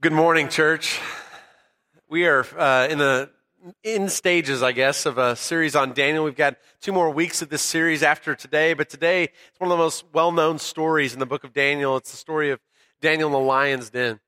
Good morning, church. We are uh, in the in stages, I guess, of a series on Daniel. We've got two more weeks of this series after today, but today it's one of the most well-known stories in the book of Daniel. It's the story of Daniel in the lion's den,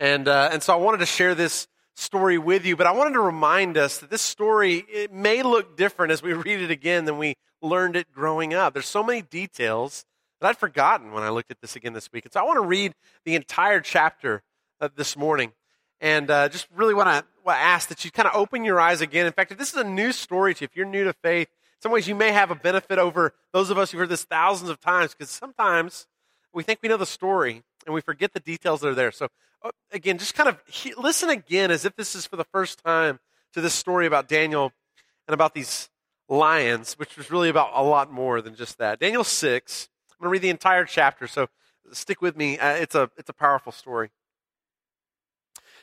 and uh, and so I wanted to share this story with you. But I wanted to remind us that this story it may look different as we read it again than we learned it growing up. There's so many details that I'd forgotten when I looked at this again this week, and so I want to read the entire chapter uh, this morning. And uh, just really want to ask that you kind of open your eyes again. In fact, if this is a new story to you, if you're new to faith, in some ways you may have a benefit over those of us who've heard this thousands of times because sometimes we think we know the story and we forget the details that are there. So, uh, again, just kind of he- listen again as if this is for the first time to this story about Daniel and about these lions, which was really about a lot more than just that. Daniel 6, I'm going to read the entire chapter, so stick with me. Uh, it's, a, it's a powerful story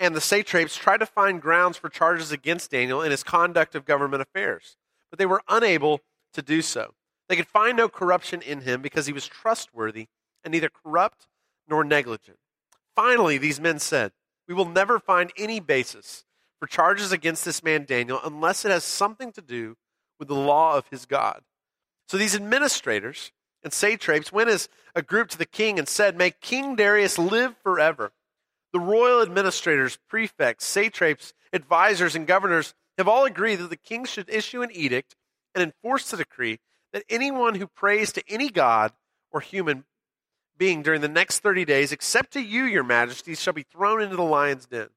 and the satraps tried to find grounds for charges against Daniel in his conduct of government affairs, but they were unable to do so. They could find no corruption in him because he was trustworthy and neither corrupt nor negligent. Finally, these men said, We will never find any basis for charges against this man Daniel unless it has something to do with the law of his God. So these administrators and satraps went as a group to the king and said, May King Darius live forever. The royal administrators, prefects, satraps, advisors, and governors have all agreed that the king should issue an edict and enforce the decree that anyone who prays to any god or human being during the next 30 days, except to you, your majesty, shall be thrown into the lion's den.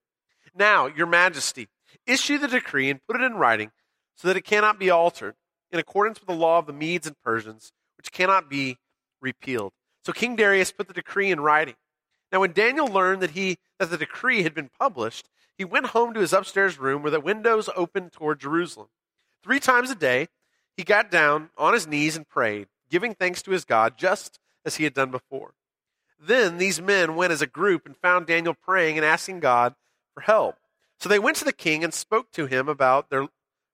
Now, your majesty, issue the decree and put it in writing so that it cannot be altered in accordance with the law of the Medes and Persians, which cannot be repealed. So King Darius put the decree in writing. Now, when Daniel learned that, he, that the decree had been published, he went home to his upstairs room where the windows opened toward Jerusalem. Three times a day, he got down on his knees and prayed, giving thanks to his God, just as he had done before. Then these men went as a group and found Daniel praying and asking God for help. So they went to the king and spoke to him about their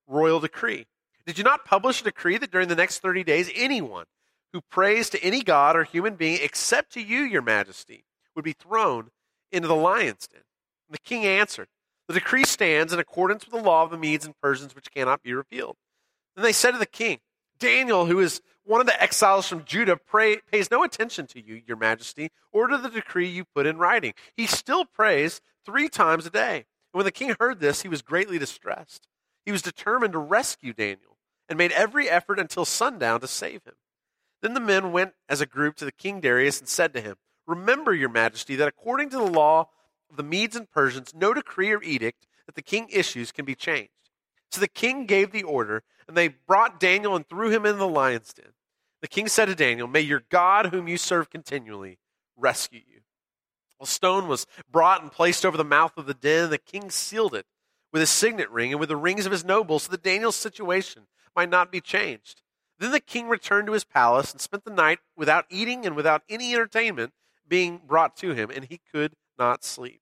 royal decree. Did you not publish a decree that during the next 30 days, anyone who prays to any god or human being except to you, your majesty, would be thrown into the lion's den. And the king answered, The decree stands in accordance with the law of the Medes and Persians, which cannot be repealed. Then they said to the king, Daniel, who is one of the exiles from Judah, pray, pays no attention to you, your majesty, or to the decree you put in writing. He still prays three times a day. And when the king heard this, he was greatly distressed. He was determined to rescue Daniel and made every effort until sundown to save him. Then the men went as a group to the king Darius and said to him, Remember, your majesty, that according to the law of the Medes and Persians, no decree or edict that the king issues can be changed. So the king gave the order, and they brought Daniel and threw him in the lion's den. The king said to Daniel, May your God, whom you serve continually, rescue you. A stone was brought and placed over the mouth of the den, and the king sealed it with his signet ring and with the rings of his nobles, so that Daniel's situation might not be changed. Then the king returned to his palace and spent the night without eating and without any entertainment being brought to him, and he could not sleep.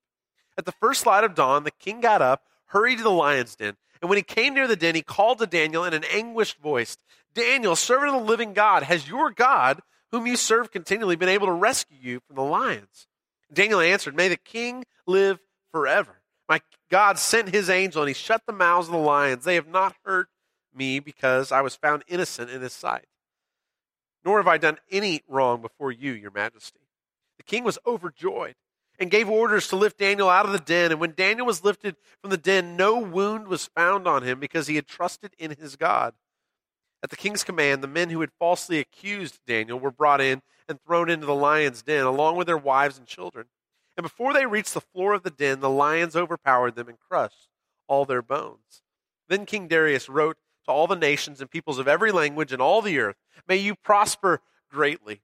At the first light of dawn, the king got up, hurried to the lion's den, and when he came near the den, he called to Daniel in an anguished voice Daniel, servant of the living God, has your God, whom you serve continually, been able to rescue you from the lions? Daniel answered, May the king live forever. My God sent his angel, and he shut the mouths of the lions. They have not hurt me because I was found innocent in his sight. Nor have I done any wrong before you, your majesty king was overjoyed and gave orders to lift Daniel out of the den. And when Daniel was lifted from the den, no wound was found on him because he had trusted in his God. At the king's command, the men who had falsely accused Daniel were brought in and thrown into the lion's den, along with their wives and children. And before they reached the floor of the den, the lions overpowered them and crushed all their bones. Then King Darius wrote to all the nations and peoples of every language and all the earth May you prosper greatly.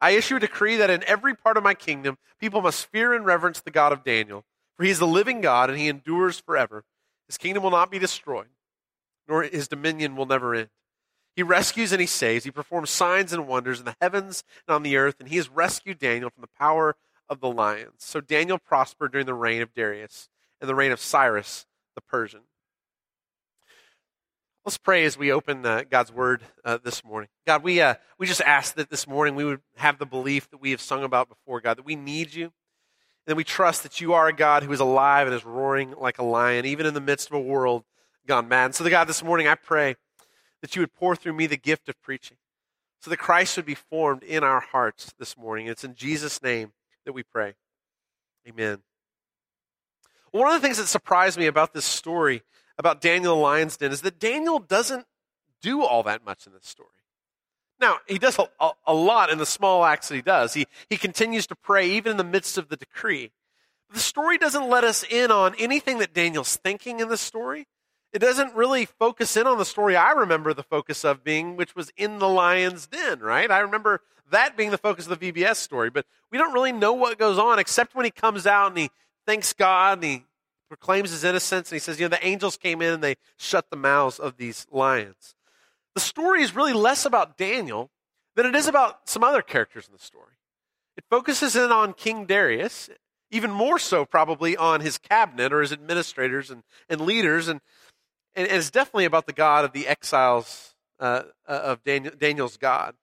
I issue a decree that in every part of my kingdom, people must fear and reverence the God of Daniel, for he is the living God and he endures forever. His kingdom will not be destroyed, nor his dominion will never end. He rescues and he saves. He performs signs and wonders in the heavens and on the earth, and he has rescued Daniel from the power of the lions. So Daniel prospered during the reign of Darius and the reign of Cyrus the Persian. Let's pray as we open uh, God's word uh, this morning. God, we, uh, we just ask that this morning we would have the belief that we have sung about before, God, that we need you. And that we trust that you are a God who is alive and is roaring like a lion, even in the midst of a world gone mad. And so, the God, this morning I pray that you would pour through me the gift of preaching so that Christ would be formed in our hearts this morning. It's in Jesus' name that we pray. Amen. One of the things that surprised me about this story about Daniel the lion's den is that Daniel doesn't do all that much in this story. Now, he does a, a, a, lot in the small acts that he does. He, he continues to pray even in the midst of the decree. The story doesn't let us in on anything that Daniel's thinking in the story. It doesn't really focus in on the story I remember the focus of being, which was in the lion's den, right? I remember that being the focus of the VBS story, but we don't really know what goes on except when he comes out and he thanks God and he proclaims his innocence and he says, you know, the angels came in and they shut the mouths of these lions. The story is really less about Daniel than it is about some other characters in the story. It focuses in on King Darius, even more so probably on his cabinet or his administrators and, and leaders, and, and, it's definitely about the God of the exiles uh, uh, of Daniel, Daniel's God.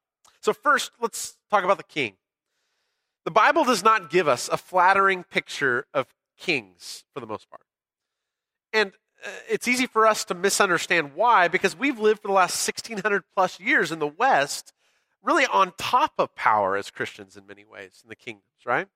So, first, let's talk about the king. The Bible does not give us a flattering picture of kings for the most part. And uh, it's easy for us to misunderstand why because we've lived for the last 1600 plus years in the West really on top of power as Christians in many ways in the kingdoms, right?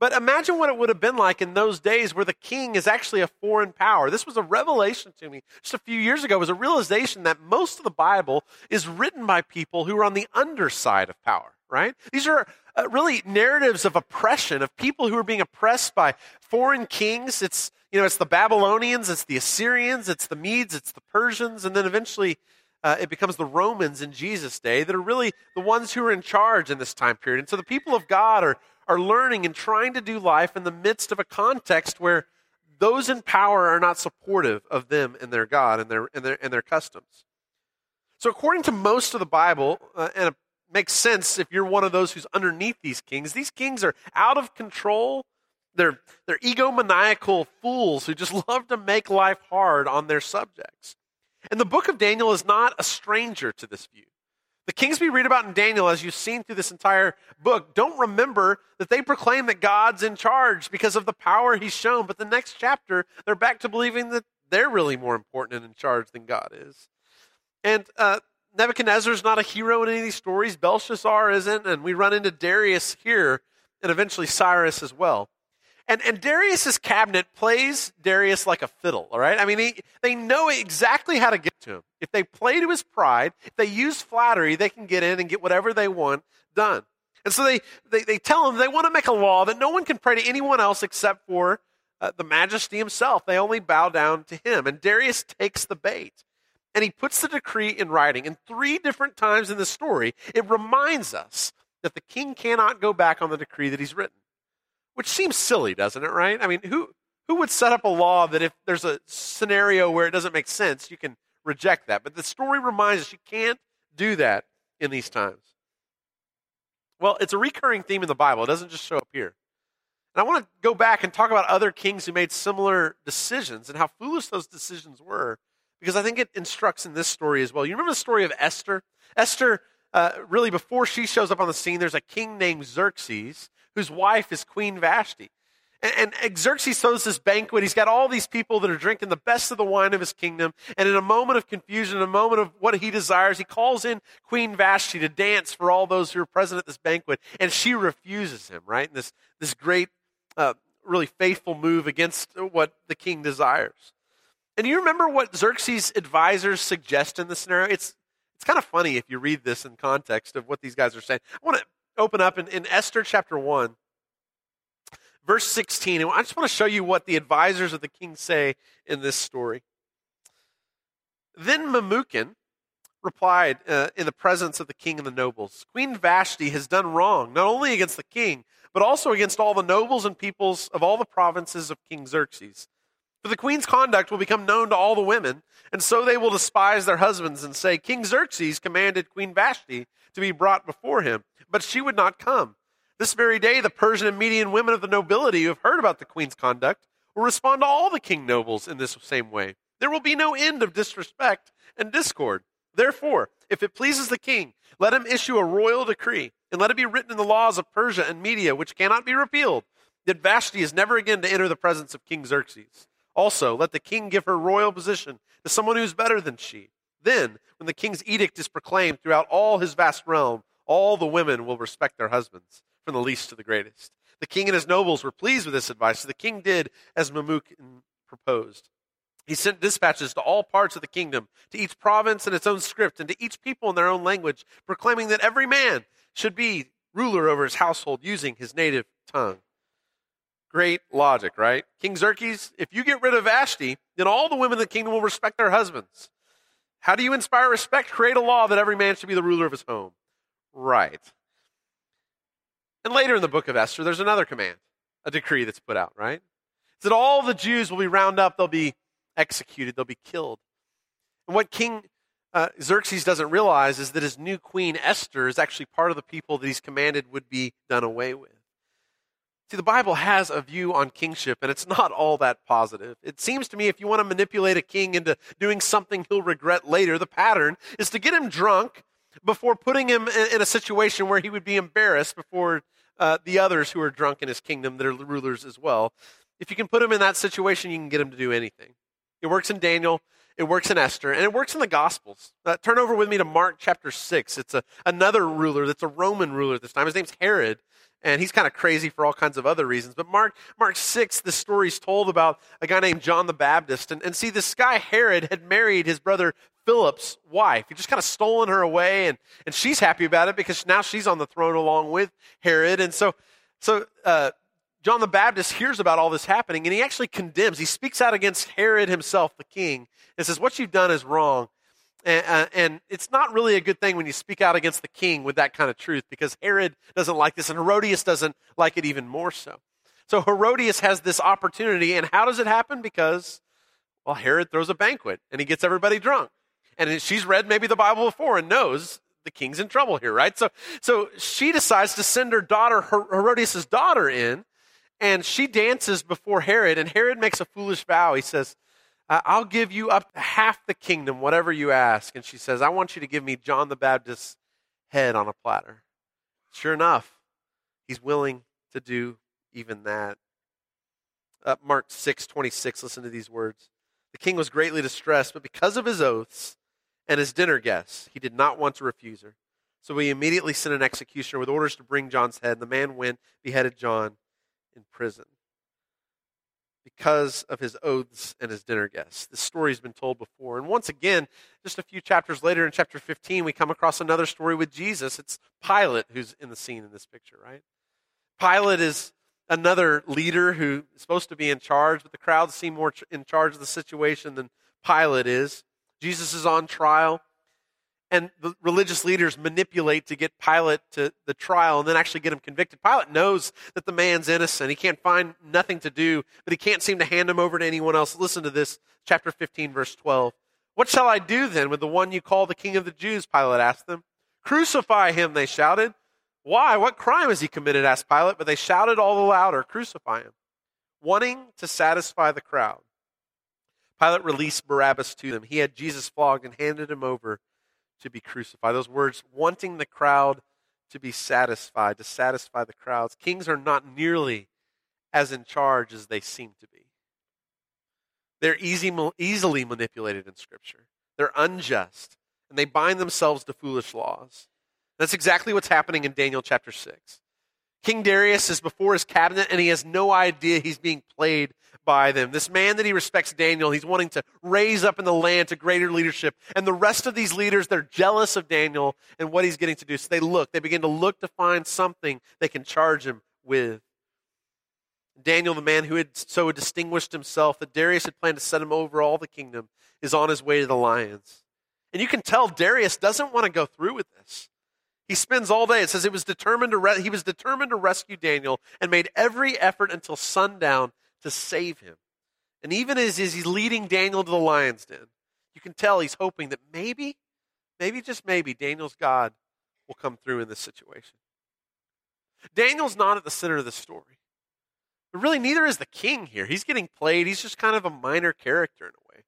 But imagine what it would have been like in those days where the king is actually a foreign power. This was a revelation to me just a few years ago. It was a realization that most of the Bible is written by people who are on the underside of power, right? These are uh, really narratives of oppression, of people who are being oppressed by foreign kings. It's, you know, it's the Babylonians, it's the Assyrians, it's the Medes, it's the Persians, and then eventually uh, it becomes the Romans in Jesus' day that are really the ones who are in charge in this time period. And so the people of God are, are learning and trying to do life in the midst of a context where those in power are not supportive of them and their God and their, and their, and their customs. So, according to most of the Bible, uh, and makes sense if you're one of those who's underneath these kings, these kings are out of control. They're, they're egomaniacal fools who just love to make life hard on their subjects. And the book of Daniel is not a stranger to this view. The kings we read about in Daniel, as you've seen through this entire book, don't remember that they proclaim that God's in charge because of the power he's shown. But the next chapter, they're back to believing that they're really more important and in charge than God is. And uh, Nebuchadnezzar's not a hero in any of these stories. Belshazzar isn't. And we run into Darius here and eventually Cyrus as well. And, and Darius's cabinet plays Darius like a fiddle, all right? I mean, he, they know exactly how to get to him. If they play to his pride, if they use flattery, they can get in and get whatever they want done. And so they, they, they tell him they want to make a law that no one can pray to anyone else except for uh, the majesty himself. They only bow down to him. And Darius takes the bait. And he puts the decree in writing. And three different times in the story, it reminds us that the king cannot go back on the decree that he's written which seems silly, doesn't it, right? I mean, who, who would set up a law that if there's a scenario where it doesn't make sense, you can reject that? But the story reminds us you can't do that in these times. Well, it's a recurring theme in the Bible. It doesn't just show up here. And I want to go back and talk about other kings who made similar decisions and how foolish those decisions were, because I think it instructs in this story as well. You remember the story of Esther? Esther, uh, really, before she shows up on the scene, there's a king named Xerxes whose wife is Queen Vashti. And, and Xerxes throws this banquet. He's got all these people that are drinking the best of the wine of his kingdom. And in a moment of confusion, in a moment of what he desires, he calls in Queen Vashti to dance for all those who are present at this banquet. And she refuses him, right? And this, this great, uh, really faithful move against what the king desires. And you remember what Xerxes' advisors suggest in this scenario? It's, it's kind of funny if you read this in context of what these guys are saying. I want to open up in, in Esther chapter 1, verse 16. And I just want to show you what the advisors of the king say in this story. Then Memucan replied uh, in the presence of the king and the nobles Queen Vashti has done wrong, not only against the king, but also against all the nobles and peoples of all the provinces of King Xerxes. For the queen's conduct will become known to all the women, and so they will despise their husbands and say, King Xerxes commanded Queen Vashti to be brought before him, but she would not come. This very day, the Persian and Median women of the nobility who have heard about the queen's conduct will respond to all the king nobles in this same way. There will be no end of disrespect and discord. Therefore, if it pleases the king, let him issue a royal decree, and let it be written in the laws of Persia and Media, which cannot be repealed, that Vashti is never again to enter the presence of King Xerxes. Also, let the king give her royal position to someone who is better than she. Then, when the king's edict is proclaimed throughout all his vast realm, all the women will respect their husbands, from the least to the greatest. The king and his nobles were pleased with this advice, so the king did as Memucan proposed. He sent dispatches to all parts of the kingdom, to each province in its own script, and to each people in their own language, proclaiming that every man should be ruler over his household using his native tongue. Great logic, right? King Xerxes, if you get rid of Vashti, then all the women in the kingdom will respect their husbands. How do you inspire respect? Create a law that every man should be the ruler of his home. Right. And later in the book of Esther, there's another command, a decree that's put out, right? It's that all the Jews will be round up, they'll be executed, they'll be killed. And what King uh, Xerxes doesn't realize is that his new queen, Esther, is actually part of the people that he's commanded would be done away with. See, the Bible has a view on kingship, and it's not all that positive. It seems to me if you want to manipulate a king into doing something he'll regret later, the pattern is to get him drunk before putting him in a situation where he would be embarrassed before uh, the others who are drunk in his kingdom that are rulers as well. If you can put him in that situation, you can get him to do anything. It works in Daniel, it works in Esther, and it works in the Gospels. Uh, turn over with me to Mark chapter 6. It's a, another ruler that's a Roman ruler this time. His name's Herod and he's kind of crazy for all kinds of other reasons. But Mark, Mark 6, the story's told about a guy named John the Baptist. And, and see, this guy, Herod, had married his brother Philip's wife. He just kind of stolen her away, and, and she's happy about it because now she's on the throne along with Herod. And so, so uh, John the Baptist hears about all this happening, and he actually condemns. He speaks out against Herod himself, the king, and says, What you've done is wrong. And, and, it's not really a good thing when you speak out against the king with that kind of truth because Herod doesn't like this and Herodias doesn't like it even more so. So Herodias has this opportunity, and how does it happen? Because, well, Herod throws a banquet and he gets everybody drunk. And she's read maybe the Bible before and knows the king's in trouble here, right? So, so she decides to send her daughter, Herodias' daughter, in, and she dances before Herod, and Herod makes a foolish vow. He says, I'll give you up to half the kingdom, whatever you ask. And she says, I want you to give me John the Baptist's head on a platter. Sure enough, he's willing to do even that. Uh, Mark 6 26, listen to these words. The king was greatly distressed, but because of his oaths and his dinner guests, he did not want to refuse her. So he immediately sent an executioner with orders to bring John's head. The man went, beheaded John in prison because of his oaths and his dinner guests. This story has been told before. And once again, just a few chapters later in chapter 15, we come across another story with Jesus. It's Pilate who's in the scene in this picture, right? Pilate is another leader who is supposed to be in charge, but the crowds seem more in charge of the situation than Pilate is. Jesus is on trial and the religious leaders manipulate to get Pilate to the trial and then actually get him convicted. Pilate knows that the man's innocent. He can't find nothing to do, but he can't seem to hand him over to anyone else. Listen to this, chapter 15, verse 12. What shall I do then with the one you call the king of the Jews? Pilate asked them. Crucify him, they shouted. Why? What crime has he committed? asked Pilate, but they shouted all the louder, Crucify him, wanting to satisfy the crowd. Pilate released Barabbas to them. He had Jesus flogged and handed him over to be crucified. Those words, wanting the crowd to be satisfied, to satisfy the crowds. Kings are not nearly as in charge as they seem to be. They're easy, easily manipulated in Scripture. They're unjust, and they bind themselves to foolish laws. That's exactly what's happening in Daniel chapter 6. King Darius is before his cabinet, and he has no idea he's being played by them. This man that he respects, Daniel, he's wanting to raise up in the land to greater leadership. And the rest of these leaders, they're jealous of Daniel and what he's getting to do. So they look, they begin to look to find something they can charge him with. Daniel, the man who had so distinguished himself that Darius had planned to set him over all the kingdom, is on his way to the lions. And you can tell Darius doesn't want to go through with this. He spends all day. It says it was determined to re- he was determined to rescue Daniel and made every effort until sundown to save him. And even as, he's leading Daniel to the lion's den, you can tell he's hoping that maybe, maybe just maybe, Daniel's God will come through in this situation. Daniel's not at the center of the story. But really, neither is the king here. He's getting played. He's just kind of a minor character in a way.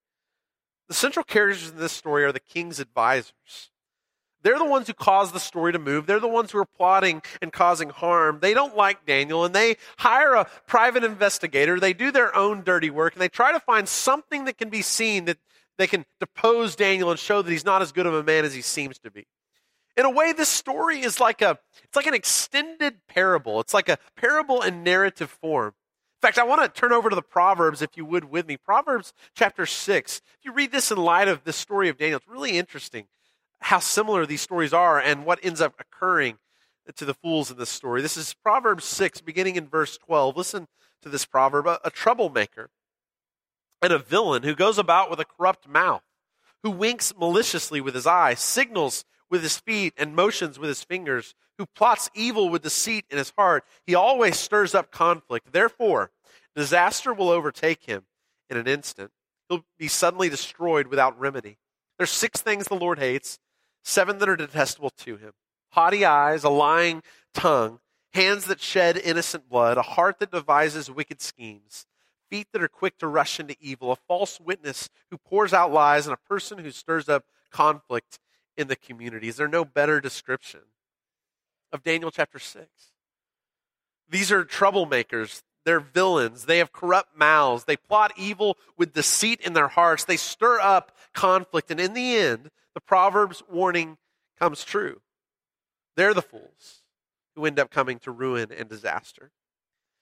The central characters in this story are the king's advisors. They're the ones who cause the story to move. They're the ones who are plotting and causing harm. They don't like Daniel and they hire a private investigator. They do their own dirty work and they try to find something that can be seen that they can depose Daniel and show that he's not as good of a man as he seems to be. In a way, this story is like a it's like an extended parable. It's like a parable in narrative form. In fact, I want to turn over to the Proverbs, if you would, with me. Proverbs chapter 6. If you read this in light of the story of Daniel, it's really interesting how similar these stories are and what ends up occurring to the fools in this story. This is Proverbs 6, beginning in verse 12. Listen to this proverb a, a troublemaker and a villain who goes about with a corrupt mouth, who winks maliciously with his eye, signals with his feet, and motions with his fingers, who plots evil with deceit in his heart. He always stirs up conflict. Therefore, disaster will overtake him in an instant. He'll be suddenly destroyed without remedy. There's six things the Lord hates, seven that are detestable to him haughty eyes, a lying tongue, hands that shed innocent blood, a heart that devises wicked schemes, feet that are quick to rush into evil, a false witness who pours out lies, and a person who stirs up conflict in the community. Is there no better description of Daniel chapter 6? These are troublemakers. They're villains. They have corrupt mouths. They plot evil with deceit in their hearts. They stir up conflict. And in the end, the Proverbs warning comes true. They're the fools who end up coming to ruin and disaster.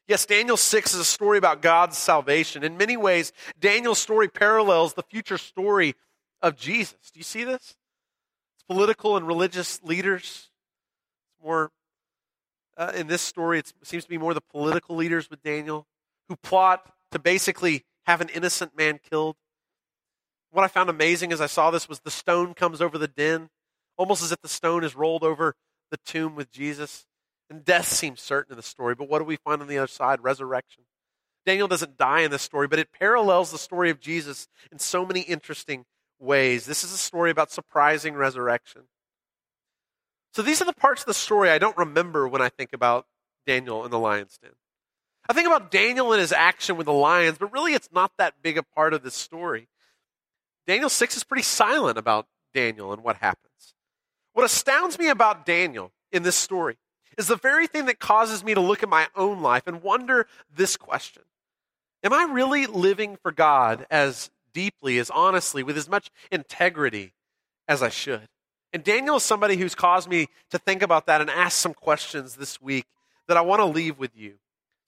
Yes, Daniel 6 is a story about God's salvation. In many ways, Daniel's story parallels the future story of Jesus. Do you see this? It's political and religious leaders. It's more, uh, in this story, it seems to be more the political leaders with Daniel who plot to basically have an innocent man killed. What I found amazing as I saw this was the stone comes over the den, almost as if the stone is rolled over the tomb with Jesus. And death seems certain in the story, but what do we find on the other side? Resurrection. Daniel doesn't die in this story, but it parallels the story of Jesus in so many interesting ways. This is a story about surprising resurrection. So these are the parts of the story I don't remember when I think about Daniel in the lion's den. I think about Daniel and his action with the lions, but really it's not that big a part of this story. Daniel 6 is pretty silent about Daniel and what happens. What astounds me about Daniel in this story is the very thing that causes me to look at my own life and wonder this question Am I really living for God as deeply, as honestly, with as much integrity as I should. And Daniel is somebody who's caused me to think about that and ask some questions this week that I want to leave with you.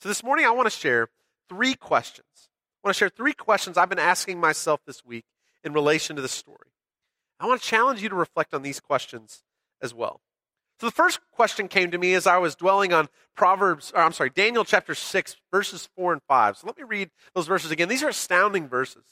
So this morning, I want to share three questions. I want to share three questions I've been asking myself this week in relation to this story. I want to challenge you to reflect on these questions as well. So the first question came to me as I was dwelling on Proverbs, or I'm sorry, Daniel chapter 6, verses 4 and 5. So let me read those verses again. These are astounding verses.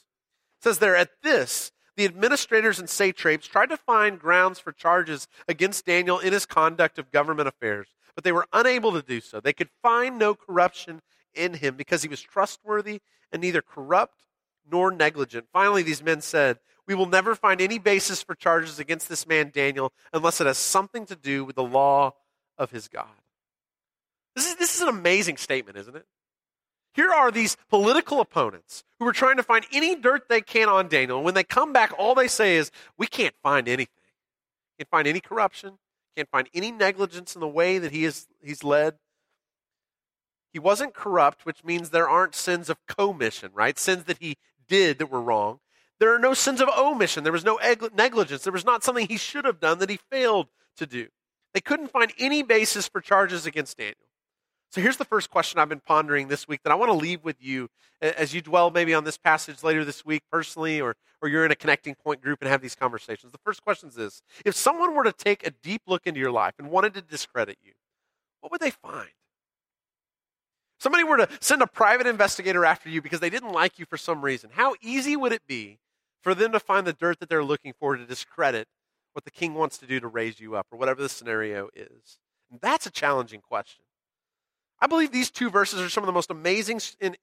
It says there, at this, the administrators and satraps tried to find grounds for charges against Daniel in his conduct of government affairs, but they were unable to do so. They could find no corruption in him because he was trustworthy and neither corrupt nor negligent. Finally, these men said, We will never find any basis for charges against this man Daniel unless it has something to do with the law of his God. This is, this is an amazing statement, isn't it? Here are these political opponents who are trying to find any dirt they can on Daniel. When they come back, all they say is, We can't find anything. Can't find any corruption. Can't find any negligence in the way that he is, he's led. He wasn't corrupt, which means there aren't sins of commission, right? Sins that he did that were wrong. There are no sins of omission. There was no negligence. There was not something he should have done that he failed to do. They couldn't find any basis for charges against Daniel. So here's the first question I've been pondering this week that I want to leave with you as you dwell maybe on this passage later this week personally or, or you're in a connecting point group and have these conversations. The first question is this If someone were to take a deep look into your life and wanted to discredit you, what would they find? Somebody were to send a private investigator after you because they didn't like you for some reason. How easy would it be for them to find the dirt that they're looking for to discredit what the king wants to do to raise you up or whatever the scenario is? And that's a challenging question. I believe these two verses are some of the most amazing in,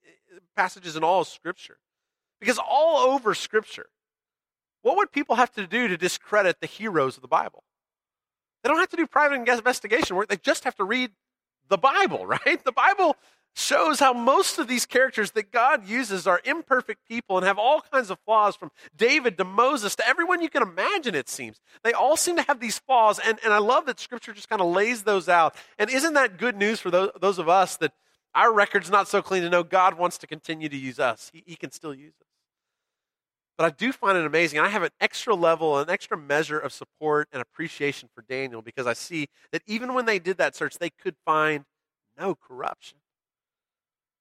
passages in all of Scripture. Because all over Scripture, what would people have to do to discredit the heroes of the Bible? They don't have to do private investigation work, they just have to read the Bible, right? The Bible shows how most of these characters that God uses are imperfect people and have all kinds of flaws from David to Moses to everyone you can imagine, it seems. They all seem to have these flaws, and, and I love that Scripture just kind of lays those out. And isn't that good news for those, those of us that our record's not so clean to know God wants to continue to use us? He, he can still use us. But I do find it amazing. I have an extra level, an extra measure of support and appreciation for Daniel because I see that even when they did that search, they could find no corruption.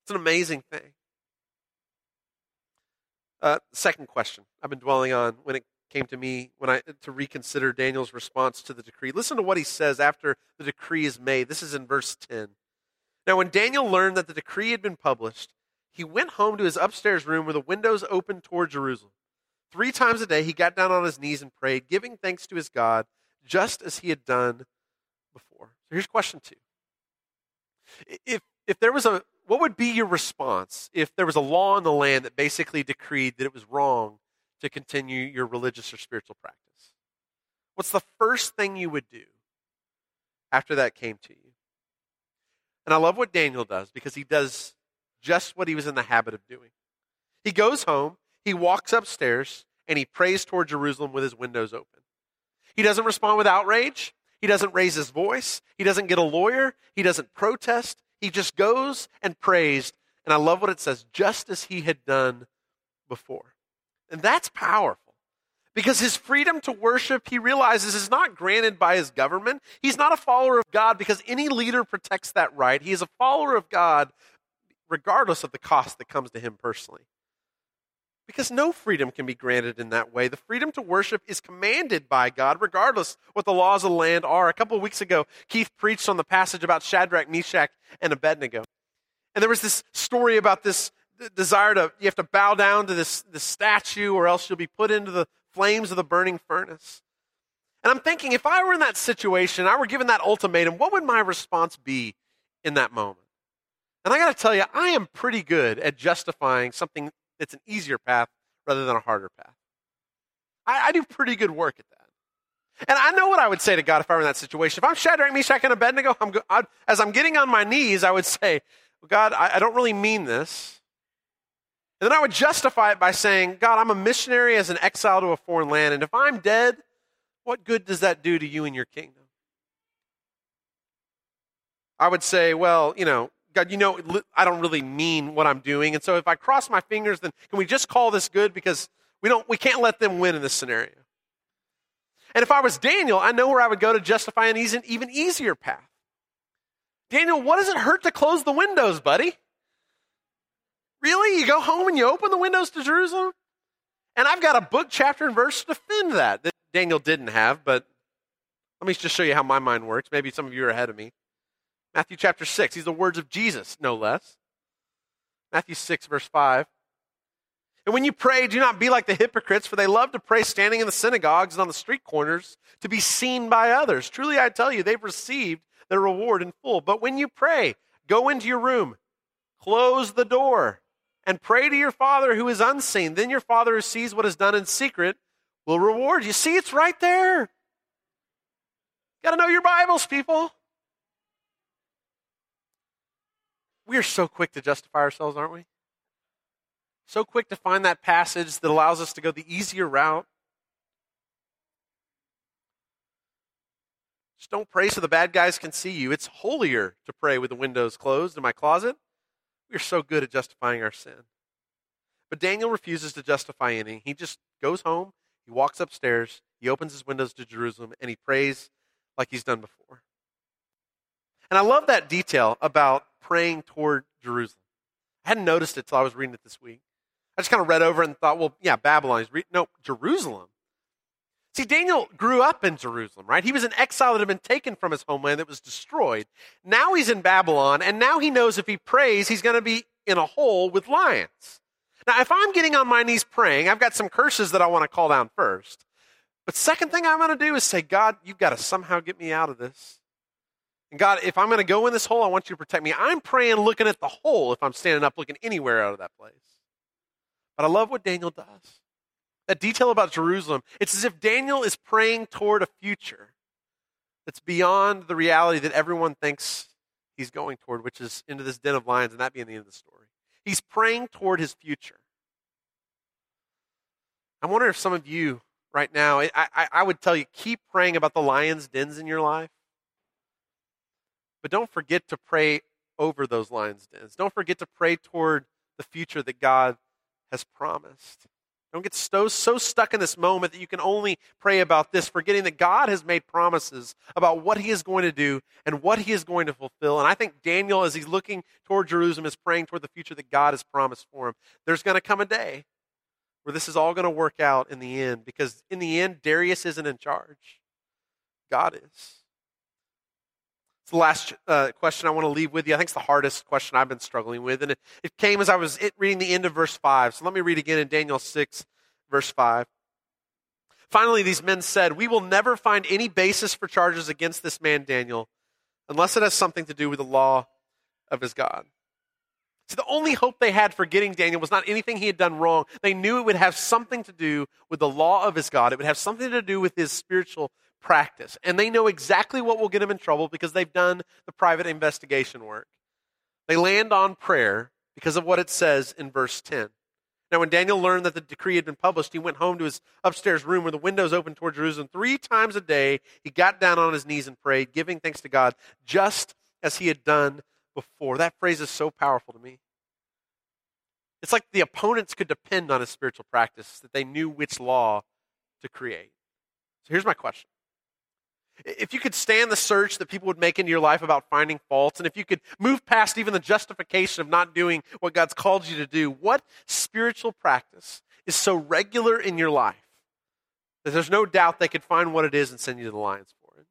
It's an amazing thing. Uh, second question I've been dwelling on when it came to me when I to reconsider Daniel's response to the decree. Listen to what he says after the decree is made. This is in verse 10. Now, when Daniel learned that the decree had been published, he went home to his upstairs room where the windows opened toward Jerusalem. Three times a day he got down on his knees and prayed, giving thanks to his God, just as he had done before. So here's question two. If if there was a what would be your response if there was a law in the land that basically decreed that it was wrong to continue your religious or spiritual practice? What's the first thing you would do after that came to you? And I love what Daniel does because he does just what he was in the habit of doing. He goes home, he walks upstairs, and he prays toward Jerusalem with his windows open. He doesn't respond with outrage. He doesn't raise his voice. He doesn't get a lawyer. He doesn't protest. He just goes and prays. And I love what it says, just as he had done before. And that's powerful. Because his freedom to worship, he realizes, is not granted by his government. He's not a follower of God because any leader protects that right. He is a follower of God regardless of the cost that comes to him personally. Because no freedom can be granted in that way. The freedom to worship is commanded by God, regardless what the laws of the land are. A couple of weeks ago, Keith preached on the passage about Shadrach, Meshach, and Abednego. And there was this story about this desire to, you have to bow down to this, this statue or else you'll be put into the flames of the burning furnace. And I'm thinking, if I were in that situation, I were given that ultimatum, what would my response be in that moment? And I got to tell you, I am pretty good at justifying something it's an easier path rather than a harder path. I, I do pretty good work at that. And I know what I would say to God if I were in that situation. If I'm Shadrach, Meshach, and Abednego, I'm go, I'd, as I'm getting on my knees, I would say, well, God, I, I don't really mean this. And then I would justify it by saying, God, I'm a missionary as an exile to a foreign land, and if I'm dead, what good does that do to you and your kingdom? I would say, well, you know, God, you know, I don't really mean what I'm doing. And so if I cross my fingers, then can we just call this good? Because we don't, we can't let them win in this scenario. And if I was Daniel, I know where I would go to justify an even easier path. Daniel, what does it hurt to close the windows, buddy? Really? You go home and you open the windows to Jerusalem? And I've got a book, chapter, and verse to defend that that Daniel didn't have, but let me just show you how my mind works. Maybe some of you are ahead of me. Matthew chapter 6. These are the words of Jesus, no less. Matthew 6, verse 5. And when you pray, do not be like the hypocrites, for they love to pray standing in the synagogues and on the street corners to be seen by others. Truly, I tell you, they've received their reward in full. But when you pray, go into your room, close the door, and pray to your Father who is unseen. Then your Father who sees what is done in secret will reward you. See, it's right there. Got to know your Bibles, people. We are so quick to justify ourselves, aren't we? So quick to find that passage that allows us to go the easier route. Just don't pray so the bad guys can see you. It's holier to pray with the windows closed in my closet. We are so good at justifying our sin. But Daniel refuses to justify any. He just goes home, he walks upstairs, he opens his windows to Jerusalem, and he prays like he's done before. And I love that detail about praying toward Jerusalem. I hadn't noticed it till I was reading it this week. I just kind of read over and thought, well, yeah, Babylon. Re- no, Jerusalem. See, Daniel grew up in Jerusalem, right? He was an exile that had been taken from his homeland that was destroyed. Now he's in Babylon, and now he knows if he prays, he's going to be in a hole with lions. Now, if I'm getting on my knees praying, I've got some curses that I want to call down first. But second thing I'm going to do is say, God, you've got to somehow get me out of this. God, if I'm going to go in this hole, I want you to protect me. I'm praying looking at the hole if I'm standing up looking anywhere out of that place. But I love what Daniel does. That detail about Jerusalem, it's as if Daniel is praying toward a future that's beyond the reality that everyone thinks he's going toward, which is into this den of lions, and that being the end of the story. He's praying toward his future. I wonder if some of you right now, I, I, I would tell you, keep praying about the lion's dens in your life. But don't forget to pray over those lion's dens. Don't forget to pray toward the future that God has promised. Don't get so, so stuck in this moment that you can only pray about this, forgetting that God has made promises about what he is going to do and what he is going to fulfill. And I think Daniel, as he's looking toward Jerusalem, is praying toward the future that God has promised for him. There's going to come a day where this is all going to work out in the end, because in the end, Darius isn't in charge, God is. It's the last uh, question I want to leave with you. I think it's the hardest question I've been struggling with. And it, it came as I was reading the end of verse 5. So let me read again in Daniel 6, verse 5. Finally, these men said, We will never find any basis for charges against this man Daniel unless it has something to do with the law of his God. See, the only hope they had for getting Daniel was not anything he had done wrong. They knew it would have something to do with the law of his God. It would have something to do with his spiritual practice. And they know exactly what will get them in trouble because they've done the private investigation work. They land on prayer because of what it says in verse 10. Now, when Daniel learned that the decree had been published, he went home to his upstairs room where the windows opened toward Jerusalem. Three times a day, he got down on his knees and prayed, giving thanks to God, just as he had done before. That phrase is so powerful to me. It's like the opponents could depend on his spiritual practice, that they knew which law to create. So here's my question if you could stand the search that people would make into your life about finding faults, and if you could move past even the justification of not doing what God's called you to do, what spiritual practice is so regular in your life that there's no doubt they could find what it is and send you to the lions for it?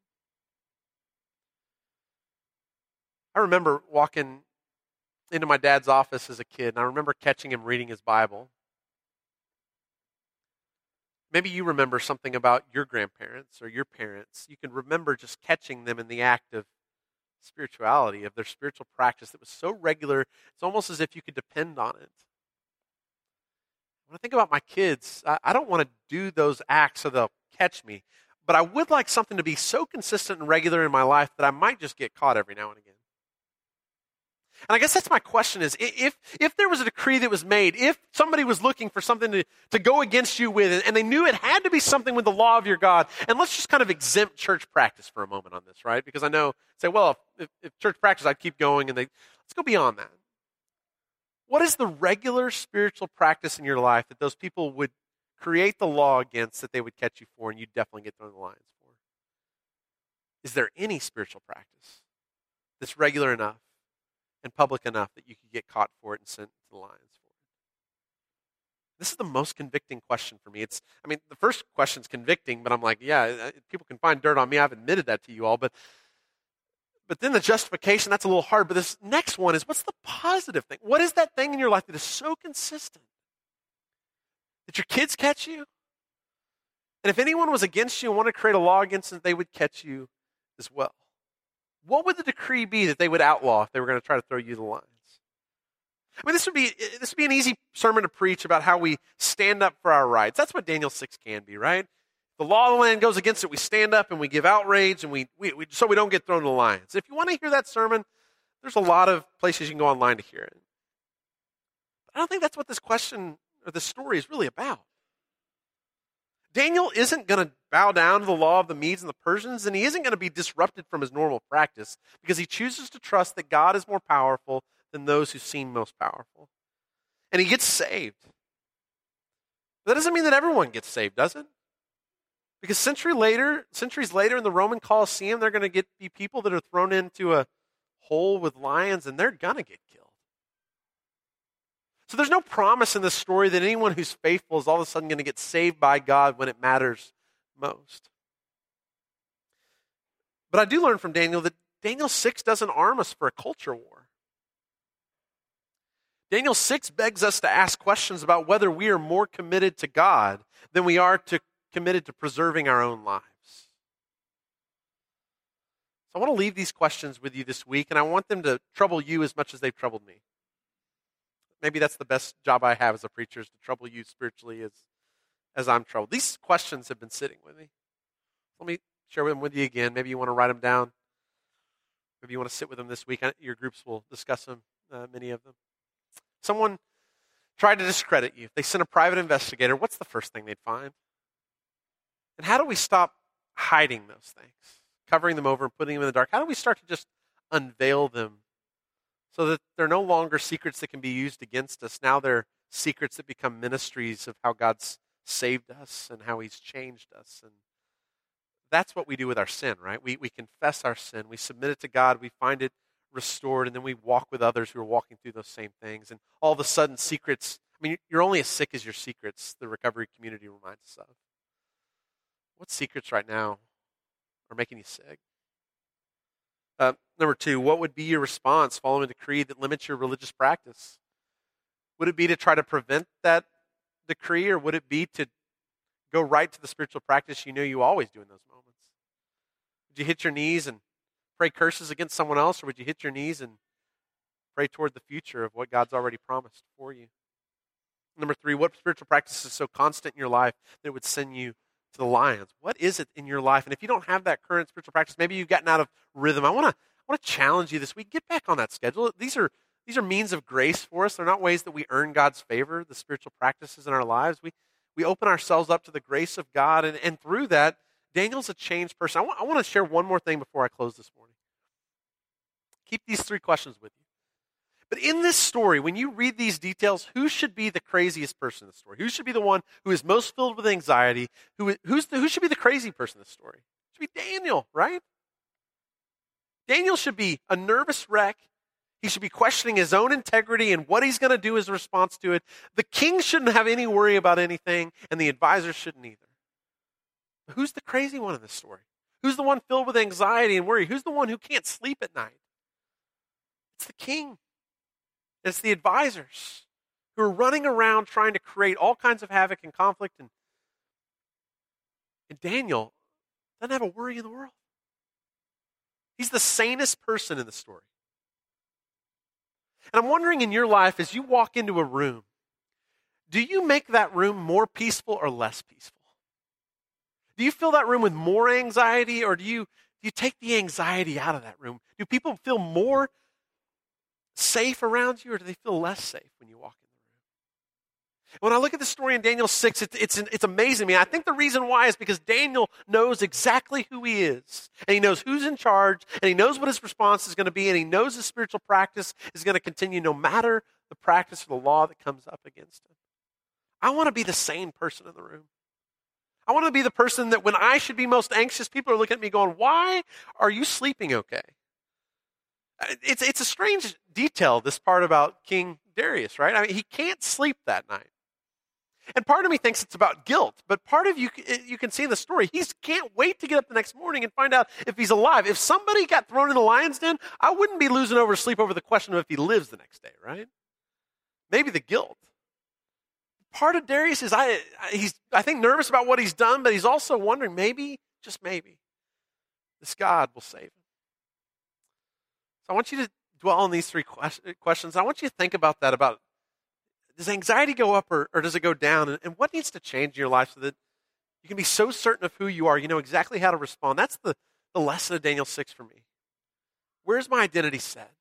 I remember walking into my dad's office as a kid, and I remember catching him reading his Bible. Maybe you remember something about your grandparents or your parents. You can remember just catching them in the act of spirituality, of their spiritual practice that was so regular, it's almost as if you could depend on it. When I think about my kids, I, I don't want to do those acts so they'll catch me, but I would like something to be so consistent and regular in my life that I might just get caught every now and again. And I guess that's my question is if, if was a decree that was made, if somebody was looking for something to, to go against you with, and they knew it had to be something with the law of your God, and let's just kind of exempt church practice for a moment on this, right? Because I know, say, well, if, if church practice, I'd keep going, and they, let's go beyond that. What is the regular spiritual practice in your life that those people would create the law against that they would catch you for, and you'd definitely get thrown the lions for? Is there any spiritual practice that's regular enough and public enough that you could get caught for it and sent to the lions for it? This is the most convicting question for me. It's, I mean, the first question is convicting, but I'm like, yeah, people can find dirt on me. I've admitted that to you all, but but then the justification, that's a little hard. But this next one is what's the positive thing? What is that thing in your life that is so consistent? That your kids catch you? And if anyone was against you and wanted to create a law against them, they would catch you as well what would the decree be that they would outlaw if they were going to try to throw you the lines? I mean, this would be this would be an easy sermon to preach about how we stand up for our rights. That's what Daniel six can be, right? The law of the land goes against it. We stand up and we give outrage, and we, we, we so we don't get thrown to the lions. If you want to hear that sermon, there's a lot of places you can go online to hear it. But I don't think that's what this question or this story is really about. Daniel isn't going to bow down to the law of the Medes and the Persians, and he isn't going to be disrupted from his normal practice because he chooses to trust that God is more powerful than those who seem most powerful. And he gets saved. But that doesn't mean that everyone gets saved, does it? Because century later, centuries later in the Roman Colosseum, they're going to get be people that are thrown into a hole with lions and they're going to get killed. So there's no promise in this story that anyone who's faithful is all of a sudden going to get saved by God when it matters most. But I do learn from Daniel that Daniel 6 doesn't arm us for a culture war. Daniel 6 begs us to ask questions about whether we are more committed to God than we are to committed to preserving our own lives. So I want to leave these questions with you this week, and I want them to trouble you as much as they've troubled me. Maybe that's the best job I have as a preacher is to trouble you spiritually as, as I'm troubled. These questions have been sitting with me. Let me share them with you again. Maybe you want to write them down. Maybe you want to sit with them this week. Your groups will discuss them, uh, many of them. Someone tried to discredit you. They sent a private investigator. What's the first thing they'd find? And how do we stop hiding those things, covering them over and putting them in the dark? How do we start to just unveil them so that they're no longer secrets that can be used against us? Now they're secrets that become ministries of how God's saved us and how He's changed us. And that's what we do with our sin, right? We, we confess our sin, we submit it to God, we find it restored, and then we walk with others who are walking through those same things. And all of a sudden, secrets I mean, you're only as sick as your secrets, the recovery community reminds us of. What secrets right now are making you sick? Uh, number two, what would be your response following a decree that limits your religious practice? Would it be to try to prevent that decree, or would it be to go right to the spiritual practice you know you always do in those moments? Would you hit your knees and pray curses against someone else, or would you hit your knees and pray toward the future of what God's already promised for you? Number three, what spiritual practice is so constant in your life that would send you to the lions? What is it in your life? And if you don't have that current spiritual practice, maybe you've gotten out of rhythm. I want to I want to challenge you this week. Get back on that schedule. These are these are means of grace for us. They're not ways that we earn God's favor, the spiritual practices in our lives. We we open ourselves up to the grace of God, and, and through that, Daniel's a changed person. I want, I want to share one more thing before I close this morning. Keep these three questions with you. But in this story, when you read these details, who should be the craziest person in the story? Who should be the one who is most filled with anxiety? Who, who's the, who should be the crazy person in the story? It should be Daniel, right? Daniel should be a nervous wreck. He should be questioning his own integrity and what he's going to do as a response to it. The king shouldn't have any worry about anything, and the advisors shouldn't either. But who's the crazy one in this story? Who's the one filled with anxiety and worry? Who's the one who can't sleep at night? It's the king. It's the advisors who are running around trying to create all kinds of havoc and conflict. And, and Daniel doesn't have a worry in the world. He's the sanest person in the story. And I'm wondering in your life, as you walk into a room, do you make that room more peaceful or less peaceful? Do you fill that room with more anxiety or do you, do you take the anxiety out of that room? Do people feel more safe around you, or do they feel less safe when you walk in? When I look at the story in Daniel 6, it's, it's, it's amazing me. I think the reason why is because Daniel knows exactly who he is, and he knows who's in charge, and he knows what his response is going to be, and he knows his spiritual practice is going to continue no matter the practice or the law that comes up against him. I want to be the sane person in the room. I want to be the person that when I should be most anxious, people are looking at me going, Why are you sleeping okay? It's, it's a strange detail, this part about King Darius, right? I mean, he can't sleep that night. And part of me thinks it's about guilt, but part of you you can see in the story, he can't wait to get up the next morning and find out if he's alive. If somebody got thrown in the lion's den, I wouldn't be losing over sleep over the question of if he lives the next day, right? Maybe the guilt. Part of Darius is I he's I think nervous about what he's done, but he's also wondering maybe, just maybe, this God will save him. So I want you to dwell on these three questions. I want you to think about that about does anxiety go up or, or does it go down? And, and what needs to change in your life so that you can be so certain of who you are, you know exactly how to respond. That's the, the lesson of Daniel 6 for me. Where's my identity set?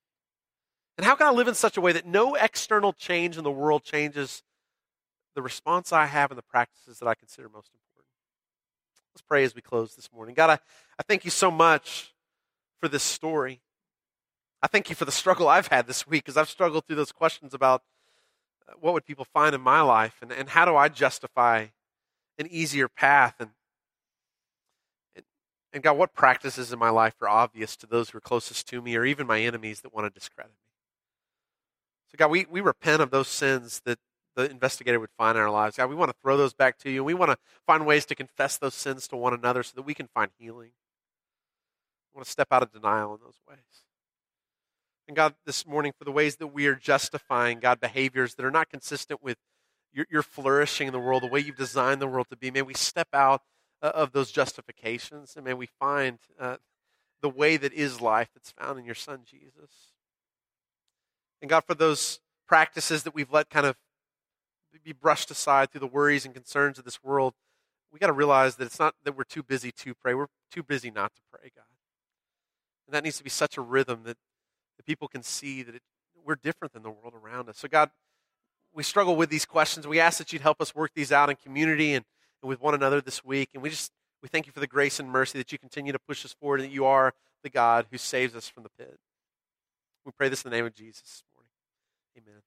And how can I live in such a way that no external change in the world changes the response I have and the practices that I consider most important? Let's pray as we close this morning. God, I, I thank you so much for this story. I thank you for the struggle I've had this week because I've struggled through those questions about what would people find in my life and, and how do I justify an easier path and, and, God, what practices in my life are obvious to those who are closest to me or even my enemies that want to discredit me. So God, we, we repent of those sins that the investigator would find in our lives. God, we want to throw those back to you. We want to find ways to confess those sins to one another so that we can find healing. We want to step out of denial in those ways. And God, this morning, for the ways that we are justifying, God, behaviors that are not consistent with your, your flourishing in the world, the way you've designed the world to be, may we step out uh, of those justifications and may we find uh, the way that is life that's found in your Son, Jesus. And God, for those practices that we've let kind of be brushed aside through the worries and concerns of this world, we got to realize that it's not that we're too busy to pray. We're too busy not to pray, God. And that needs to be such a rhythm that, that people can see that it, we're different than the world around us. So, God, we struggle with these questions. We ask that you'd help us work these out in community and, and with one another this week. And we just we thank you for the grace and mercy that you continue to push us forward and that you are the God who saves us from the pit. We pray this in the name of Jesus this morning. Amen.